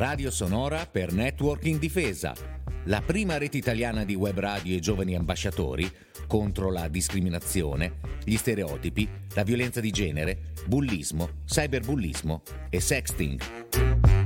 Radio Sonora per Networking Difesa, la prima rete italiana di web radio e giovani ambasciatori contro la discriminazione, gli stereotipi, la violenza di genere, bullismo, cyberbullismo e sexting.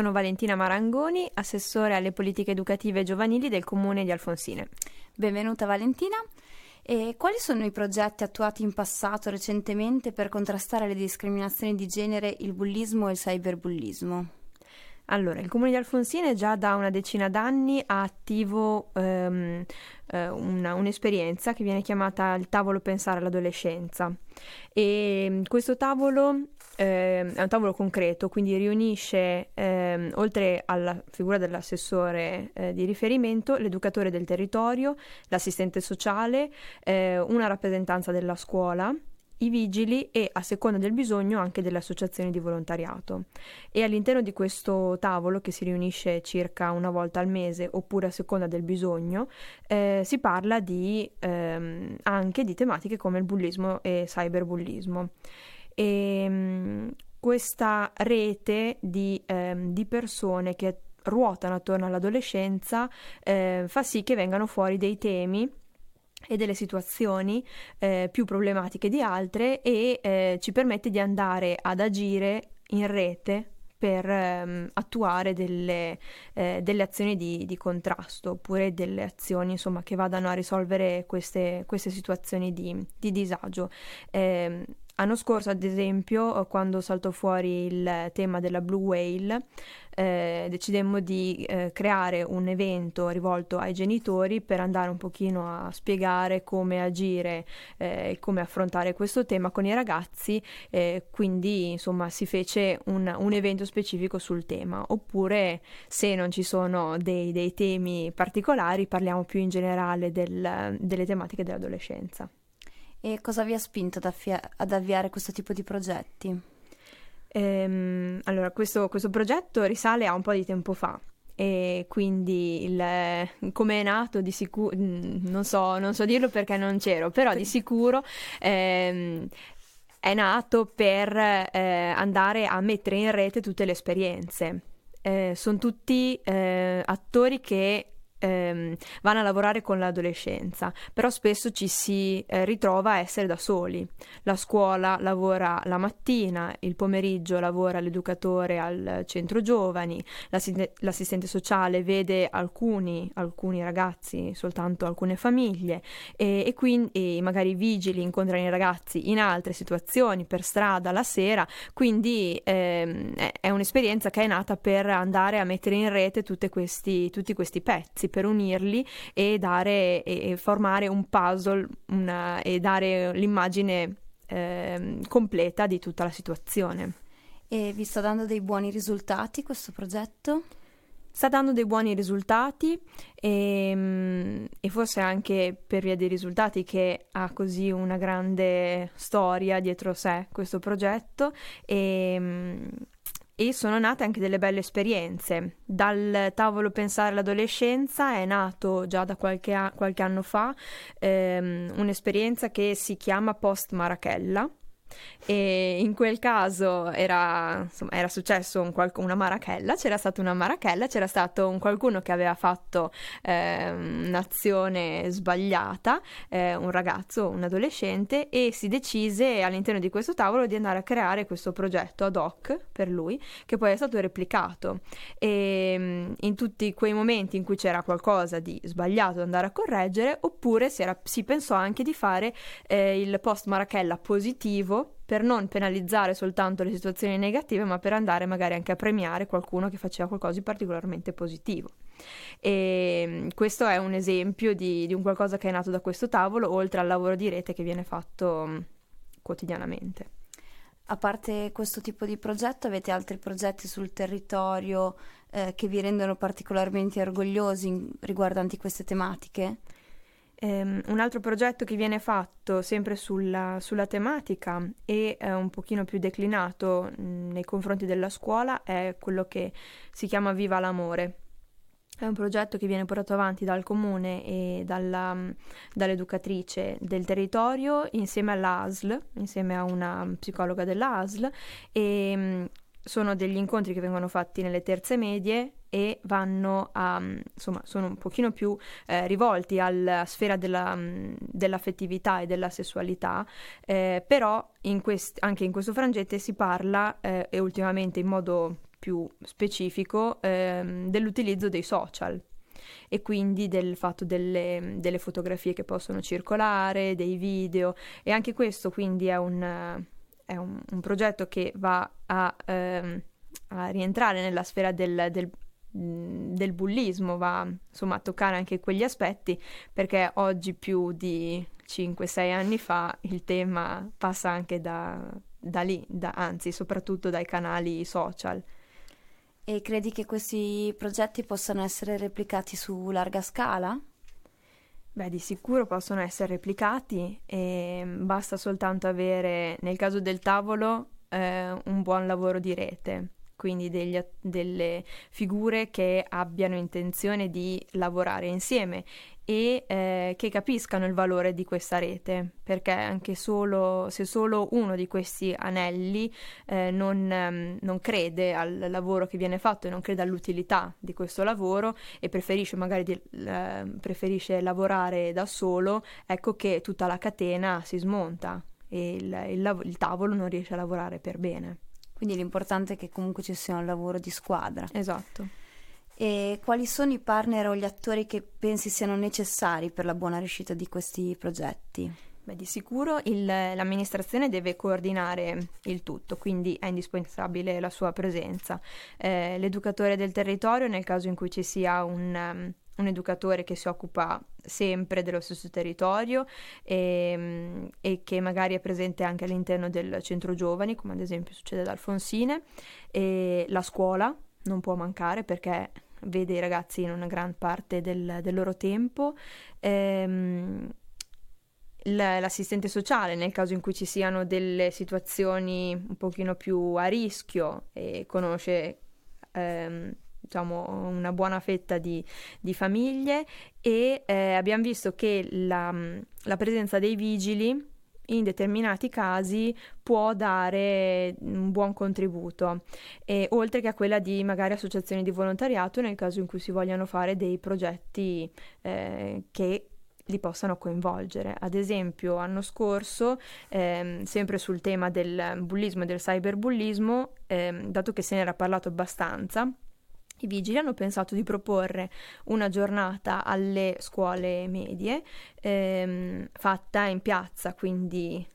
Sono Valentina Marangoni, assessore alle politiche educative giovanili del comune di Alfonsine. Benvenuta Valentina. E quali sono i progetti attuati in passato recentemente per contrastare le discriminazioni di genere, il bullismo e il cyberbullismo? Allora, il comune di Alfonsine già da una decina d'anni ha attivo um, uh, una, un'esperienza che viene chiamata il tavolo pensare all'adolescenza e questo tavolo eh, è un tavolo concreto, quindi riunisce, eh, oltre alla figura dell'assessore eh, di riferimento, l'educatore del territorio, l'assistente sociale, eh, una rappresentanza della scuola i vigili e, a seconda del bisogno, anche delle associazioni di volontariato. E all'interno di questo tavolo, che si riunisce circa una volta al mese oppure a seconda del bisogno, eh, si parla di, ehm, anche di tematiche come il bullismo e cyberbullismo. E, ehm, questa rete di, ehm, di, persone che ruotano attorno all'adolescenza eh, fa sì che vengano fuori dei temi e delle situazioni eh, più problematiche di altre e eh, ci permette di andare ad agire in rete per ehm, attuare delle, eh, delle azioni di, di, contrasto oppure delle azioni insomma, che vadano a risolvere queste, queste situazioni di, di disagio. Eh, L'anno scorso, ad esempio, quando saltò fuori il tema della Blue Whale, eh, decidemmo di eh, creare un evento rivolto ai genitori per andare un pochino a spiegare come agire e eh, come affrontare questo tema con i ragazzi, eh, quindi insomma si fece un, un, evento specifico sul tema, oppure se non ci sono dei, dei temi particolari parliamo più in generale del, delle tematiche dell'adolescenza. E cosa vi ha spinto ad, affia- ad avviare questo tipo di progetti? Ehm, allora, questo, questo, progetto risale a un po' di tempo fa e quindi il, come è nato di sicuro, mm, non so, non so dirlo perché non c'ero, però di sicuro ehm, è nato per eh, andare a mettere in rete tutte le esperienze. Eh, sono tutti eh, attori che ehm, vanno a lavorare con l'adolescenza, però spesso ci si eh, ritrova a essere da soli. La scuola lavora la mattina, il pomeriggio lavora l'educatore al centro giovani, l'assistente, l'assistente sociale vede alcuni, alcuni, ragazzi, soltanto alcune famiglie e, e quindi e magari i vigili incontrano i ragazzi in altre situazioni, per strada, la sera, quindi ehm, è un'esperienza che è nata per andare a mettere in rete questi, tutti questi pezzi per unirli e dare e, formare un puzzle una, e dare l'immagine eh, completa di tutta la situazione. E vi sta dando dei buoni risultati questo progetto? Sta dando dei buoni risultati e, ehm, e, forse anche per via dei risultati che ha così una grande storia dietro sé questo progetto e, ehm, e sono nate anche delle belle esperienze. Dal tavolo Pensare all'adolescenza è nato già da qualche, a- qualche anno fa ehm, un'esperienza che si chiama Post Marachella e in quel caso era, insomma, era successo un qual- una marachella, c'era stata una marachella, c'era stato un qualcuno che aveva fatto eh, un'azione sbagliata, eh, un ragazzo, un adolescente e si decise all'interno di questo tavolo di andare a creare questo progetto ad hoc per lui che poi è stato replicato. E mm, in tutti quei momenti in cui c'era qualcosa di sbagliato da andare a correggere oppure si, era, si pensò anche di fare eh, il post marachella positivo per non penalizzare soltanto le situazioni negative, ma per andare magari anche a premiare qualcuno che faceva qualcosa di particolarmente positivo. E mm, questo è un esempio di, di un qualcosa che è nato da questo tavolo, oltre al lavoro di rete che viene fatto mm, quotidianamente. A parte questo tipo di progetto, avete altri progetti sul territorio eh, che vi rendono particolarmente orgogliosi riguardanti queste tematiche? Um, un altro progetto che viene fatto sempre sulla, sulla tematica e uh, un pochino più declinato mh, nei confronti della scuola è quello che si chiama Viva l'amore. È un progetto che viene portato avanti dal comune e dalla, dall'educatrice del territorio insieme all'ASL, insieme a una psicologa dell'ASL e sono degli incontri che vengono fatti nelle terze medie e vanno a, insomma, sono un pochino più eh, rivolti alla sfera della, dell'affettività e della sessualità, eh, però in quest- anche in questo frangente si parla, eh, e ultimamente in modo più specifico ehm, dell'utilizzo dei social e quindi del fatto delle, delle, fotografie che possono circolare, dei video. E anche questo quindi è un, è un, un progetto che va a, ehm, a, rientrare nella sfera del, del del bullismo va insomma a toccare anche quegli aspetti perché oggi più di 5-6 anni fa il tema passa anche da, da lì, da, anzi soprattutto dai canali social. E credi che questi progetti possano essere replicati su larga scala? Beh, di sicuro possono essere replicati e basta soltanto avere, nel caso del tavolo, eh, un buon lavoro di rete quindi degli, delle figure che abbiano intenzione di lavorare insieme e eh, che capiscano il valore di questa rete, perché anche solo, se solo uno di questi anelli eh, non, um, non, crede al lavoro che viene fatto e non crede all'utilità di questo lavoro e preferisce magari di, eh, preferisce lavorare da solo, ecco che tutta la catena si smonta e il, il, il tavolo non riesce a lavorare per bene. Quindi l'importante è che comunque ci sia un lavoro di squadra. Esatto. E quali sono i partner o gli attori che pensi siano necessari per la buona riuscita di questi progetti? Beh, di sicuro il, l'amministrazione deve coordinare il tutto, quindi è indispensabile la sua presenza. Eh, l'educatore del territorio, nel caso in cui ci sia un, um, un educatore che si occupa sempre dello stesso territorio e, mm, e, che magari è presente anche all'interno del centro giovani, come ad esempio succede ad Alfonsine, e la scuola non può mancare perché vede i ragazzi in una gran parte del, del loro tempo. Ehm, l'assistente sociale nel caso in cui ci siano delle situazioni un pochino più a rischio e conosce ehm, diciamo, una buona fetta di, di famiglie e eh, abbiamo visto che la, la presenza dei vigili in determinati casi può dare un buon contributo, e, oltre che a quella di magari associazioni di volontariato nel caso in cui si vogliano fare dei progetti eh, che li possano coinvolgere. Ad esempio, l'anno scorso, ehm, sempre sul tema del bullismo e del cyberbullismo, ehm, dato che se ne era parlato abbastanza, i vigili hanno pensato di proporre una giornata alle scuole medie ehm, fatta in piazza, quindi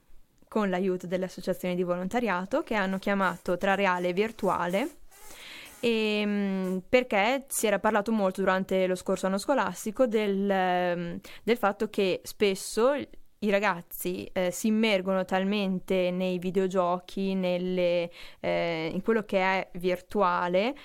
con l'aiuto delle associazioni di volontariato che hanno chiamato tra reale e virtuale. E, ehm, perché si era parlato molto durante lo scorso anno scolastico del, ehm, del fatto che spesso i ragazzi eh, si immergono talmente nei videogiochi, nelle, eh, in quello che è virtuale,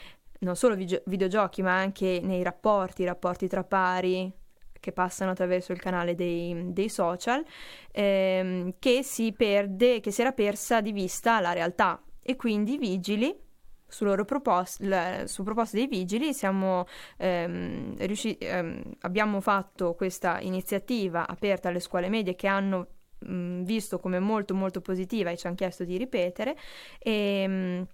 non solo video- videogiochi, ma anche nei rapporti, rapporti tra pari che passano attraverso il canale dei, dei social, ehm, che si perde, che si era persa di vista la realtà. E quindi i vigili, su, loro propost- la, su proposta dei vigili, siamo, ehm, riusciti, ehm, abbiamo fatto questa iniziativa aperta alle scuole medie che hanno mh, visto come molto molto positiva e ci hanno chiesto di ripetere. E, mh,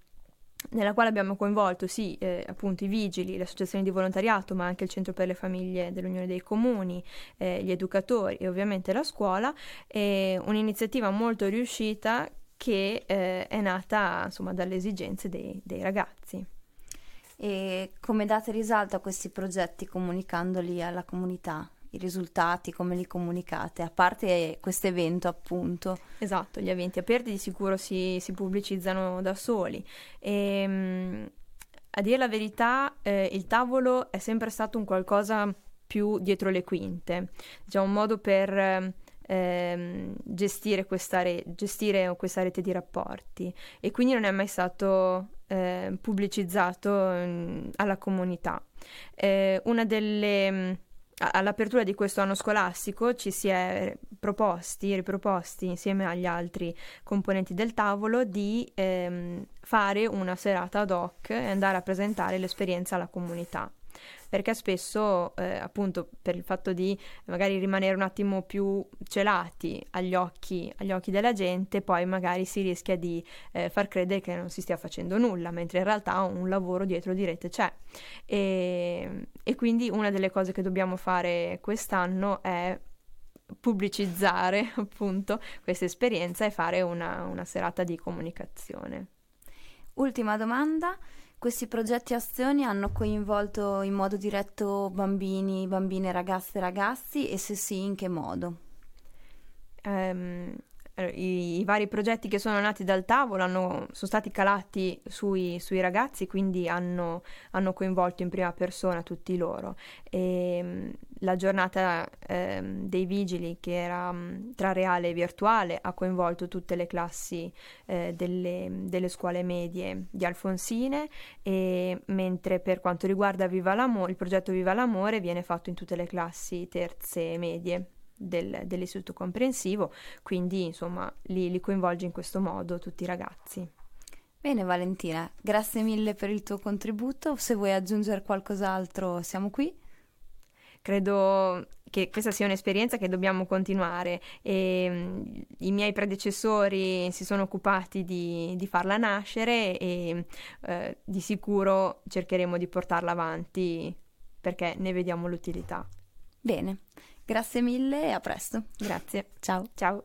nella quale abbiamo coinvolto sì eh, appunto i vigili, le associazioni di volontariato, ma anche il Centro per le Famiglie dell'Unione dei Comuni, eh, gli educatori e ovviamente la scuola, è un'iniziativa molto riuscita che eh, è nata insomma dalle esigenze dei, dei ragazzi. E come date risalto a questi progetti comunicandoli alla comunità? I risultati, come li comunicate, a parte questo evento appunto. Esatto, gli eventi aperti di sicuro si, si pubblicizzano da soli. E, ehm, a dire la verità, eh, il tavolo è sempre stato un qualcosa più dietro le quinte, diciamo un modo per eh, gestire, questa re- gestire questa rete di rapporti e quindi non è mai stato eh, pubblicizzato mh, alla comunità. Eh, una delle all'apertura di questo anno scolastico ci si è proposti, riproposti insieme agli altri componenti del tavolo di ehm, fare una serata ad hoc e andare a presentare l'esperienza alla comunità. Perché spesso eh, appunto per il fatto di magari rimanere un attimo più celati agli occhi, agli occhi della gente, poi magari si rischia di eh, far credere che non si stia facendo nulla, mentre in realtà un lavoro dietro di rete c'è. E, e quindi una delle cose che dobbiamo fare quest'anno è pubblicizzare appunto questa esperienza e fare una, una serata di comunicazione. Ultima domanda, questi progetti e azioni hanno coinvolto in modo diretto bambini, bambine, ragazze e ragazzi e se sì in che modo? Um, i, i, vari progetti che sono nati dal tavolo hanno, sono stati calati sui, sui ragazzi, quindi hanno, hanno, coinvolto in prima persona tutti loro. E, ehm, la giornata eh, dei vigili, che era um, tra reale e virtuale, ha coinvolto tutte le classi eh, delle, delle, scuole medie di Alfonsine, e, mentre per quanto riguarda Viva il progetto Viva l'Amore viene fatto in tutte le classi terze medie del, dell'istituto comprensivo, quindi insomma li, li coinvolge in questo modo tutti i ragazzi. Bene Valentina, grazie mille per il tuo contributo, se vuoi aggiungere qualcos'altro siamo qui. Credo che questa sia un'esperienza che dobbiamo continuare e mm, i miei predecessori si sono occupati di, di farla nascere e eh, di sicuro cercheremo di portarla avanti perché ne vediamo l'utilità. Bene, Grazie mille e a presto. Grazie. Ciao. Ciao.